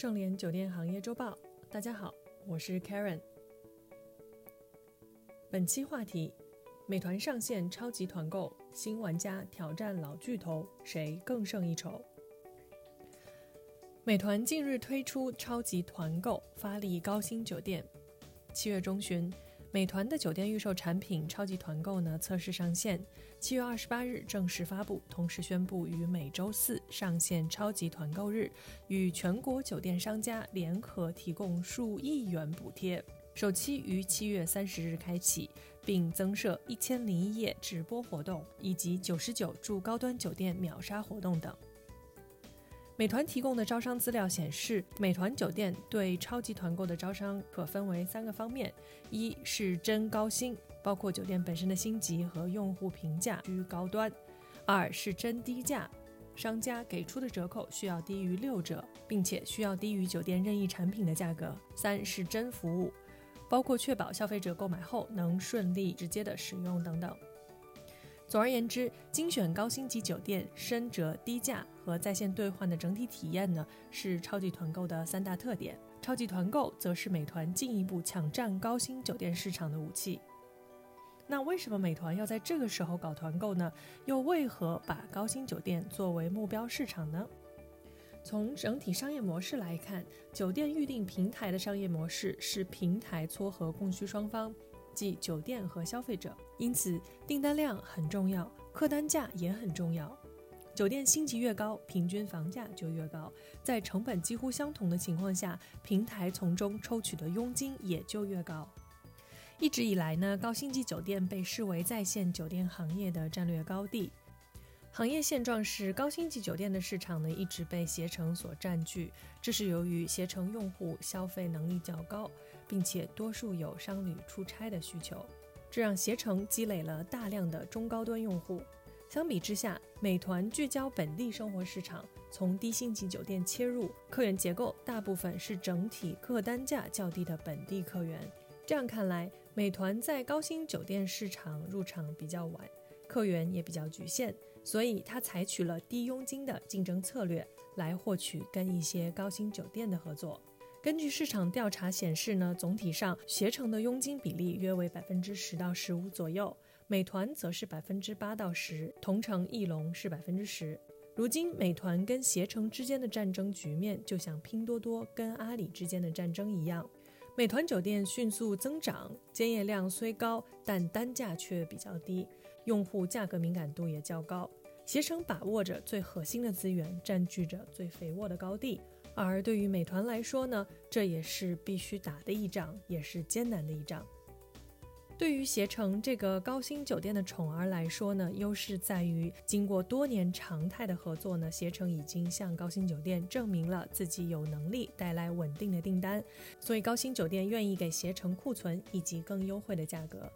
盛联酒店行业周报，大家好，我是 Karen。本期话题：美团上线超级团购，新玩家挑战老巨头，谁更胜一筹？美团近日推出超级团购，发力高新酒店。七月中旬。美团的酒店预售产品超级团购呢测试上线，七月二十八日正式发布，同时宣布于每周四上线超级团购日，与全国酒店商家联合提供数亿元补贴，首期于七月三十日开启，并增设一千零一夜直播活动以及九十九住高端酒店秒杀活动等。美团提供的招商资料显示，美团酒店对超级团购的招商可分为三个方面：一是真高薪，包括酒店本身的星级和用户评价居高端；二是真低价，商家给出的折扣需要低于六折，并且需要低于酒店任意产品的价格；三是真服务，包括确保消费者购买后能顺利直接的使用等等。总而言之，精选高星级酒店、深折低价和在线兑换的整体体验呢，是超级团购的三大特点。超级团购则是美团进一步抢占高星酒店市场的武器。那为什么美团要在这个时候搞团购呢？又为何把高星酒店作为目标市场呢？从整体商业模式来看，酒店预订平台的商业模式是平台撮合供需双方。即酒店和消费者，因此订单量很重要，客单价也很重要。酒店星级越高，平均房价就越高。在成本几乎相同的情况下，平台从中抽取的佣金也就越高。一直以来呢，高星级酒店被视为在线酒店行业的战略高地。行业现状是，高星级酒店的市场呢一直被携程所占据，这是由于携程用户消费能力较高，并且多数有商旅出差的需求，这让携程积累了大量的中高端用户。相比之下，美团聚焦本地生活市场，从低星级酒店切入，客源结构大部分是整体客单价较低的本地客源。这样看来，美团在高星酒店市场入场比较晚。客源也比较局限，所以他采取了低佣金的竞争策略来获取跟一些高薪酒店的合作。根据市场调查显示呢，总体上携程的佣金比例约为百分之十到十五左右，美团则是百分之八到十，同城翼龙是百分之十。如今美团跟携程之间的战争局面，就像拼多多跟阿里之间的战争一样。美团酒店迅速增长，兼业量虽高，但单价却比较低，用户价格敏感度也较高。携程把握着最核心的资源，占据着最肥沃的高地。而对于美团来说呢，这也是必须打的一仗，也是艰难的一仗。对于携程这个高薪酒店的宠儿来说呢，优势在于经过多年常态的合作呢，携程已经向高薪酒店证明了自己有能力带来稳定的订单，所以高薪酒店愿意给携程库存以及更优惠的价格。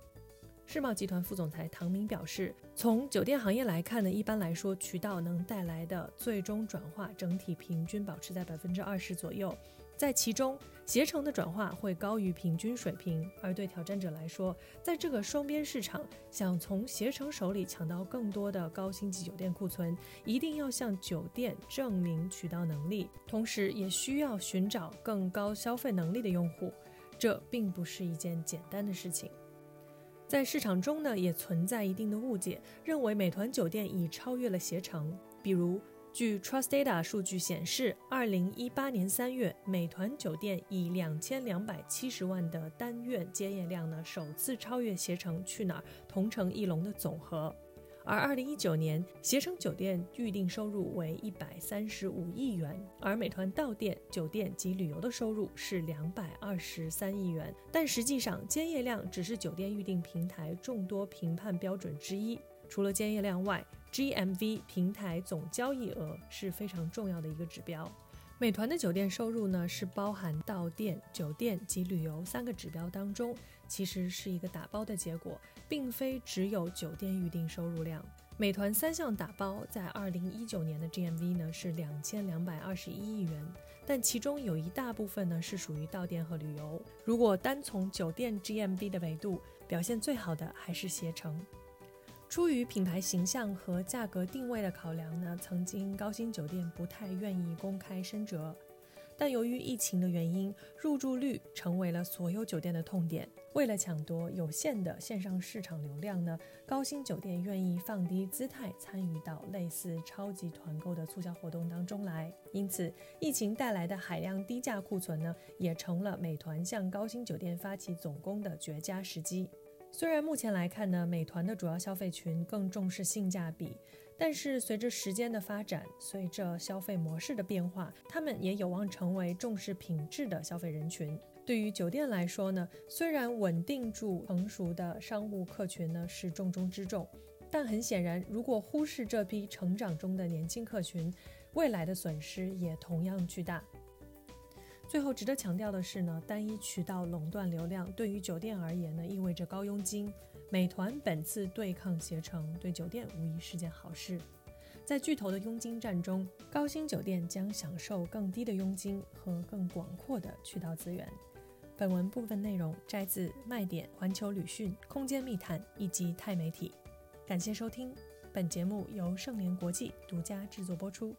世茂集团副总裁唐明表示，从酒店行业来看呢，一般来说，渠道能带来的最终转化整体平均保持在百分之二十左右。在其中，携程的转化会高于平均水平，而对挑战者来说，在这个双边市场，想从携程手里抢到更多的高星级酒店库存，一定要向酒店证明渠道能力，同时也需要寻找更高消费能力的用户，这并不是一件简单的事情。在市场中呢，也存在一定的误解，认为美团酒店已超越了携程，比如。据 Trust Data 数据显示，二零一八年三月，美团酒店以两千两百七十万的单月接业量呢，首次超越携程去哪儿、同城艺龙的总和。而二零一九年，携程酒店预订收入为一百三十五亿元，而美团到店酒店及旅游的收入是两百二十三亿元。但实际上，接业量只是酒店预订平台众多评判标准之一。除了接业量外，GMV 平台总交易额是非常重要的一个指标。美团的酒店收入呢，是包含到店、酒店及旅游三个指标当中，其实是一个打包的结果，并非只有酒店预订收入量。美团三项打包在二零一九年的 GMV 呢是两千两百二十一亿元，但其中有一大部分呢是属于到店和旅游。如果单从酒店 GMV 的维度，表现最好的还是携程。出于品牌形象和价格定位的考量呢，曾经高薪酒店不太愿意公开深折。但由于疫情的原因，入住率成为了所有酒店的痛点。为了抢夺有限的线上市场流量呢，高薪酒店愿意放低姿态参与到类似超级团购的促销活动当中来。因此，疫情带来的海量低价库存呢，也成了美团向高薪酒店发起总攻的绝佳时机。虽然目前来看呢，美团的主要消费群更重视性价比，但是随着时间的发展，随着消费模式的变化，他们也有望成为重视品质的消费人群。对于酒店来说呢，虽然稳定住成熟的商务客群呢是重中之重，但很显然，如果忽视这批成长中的年轻客群，未来的损失也同样巨大。最后值得强调的是呢，单一渠道垄断流量对于酒店而言呢，意味着高佣金。美团本次对抗携程，对酒店无疑是件好事。在巨头的佣金战中，高薪酒店将享受更低的佣金和更广阔的渠道资源。本文部分内容摘自卖点、环球旅讯、空间密探以及钛媒体。感谢收听，本节目由盛联国际独家制作播出。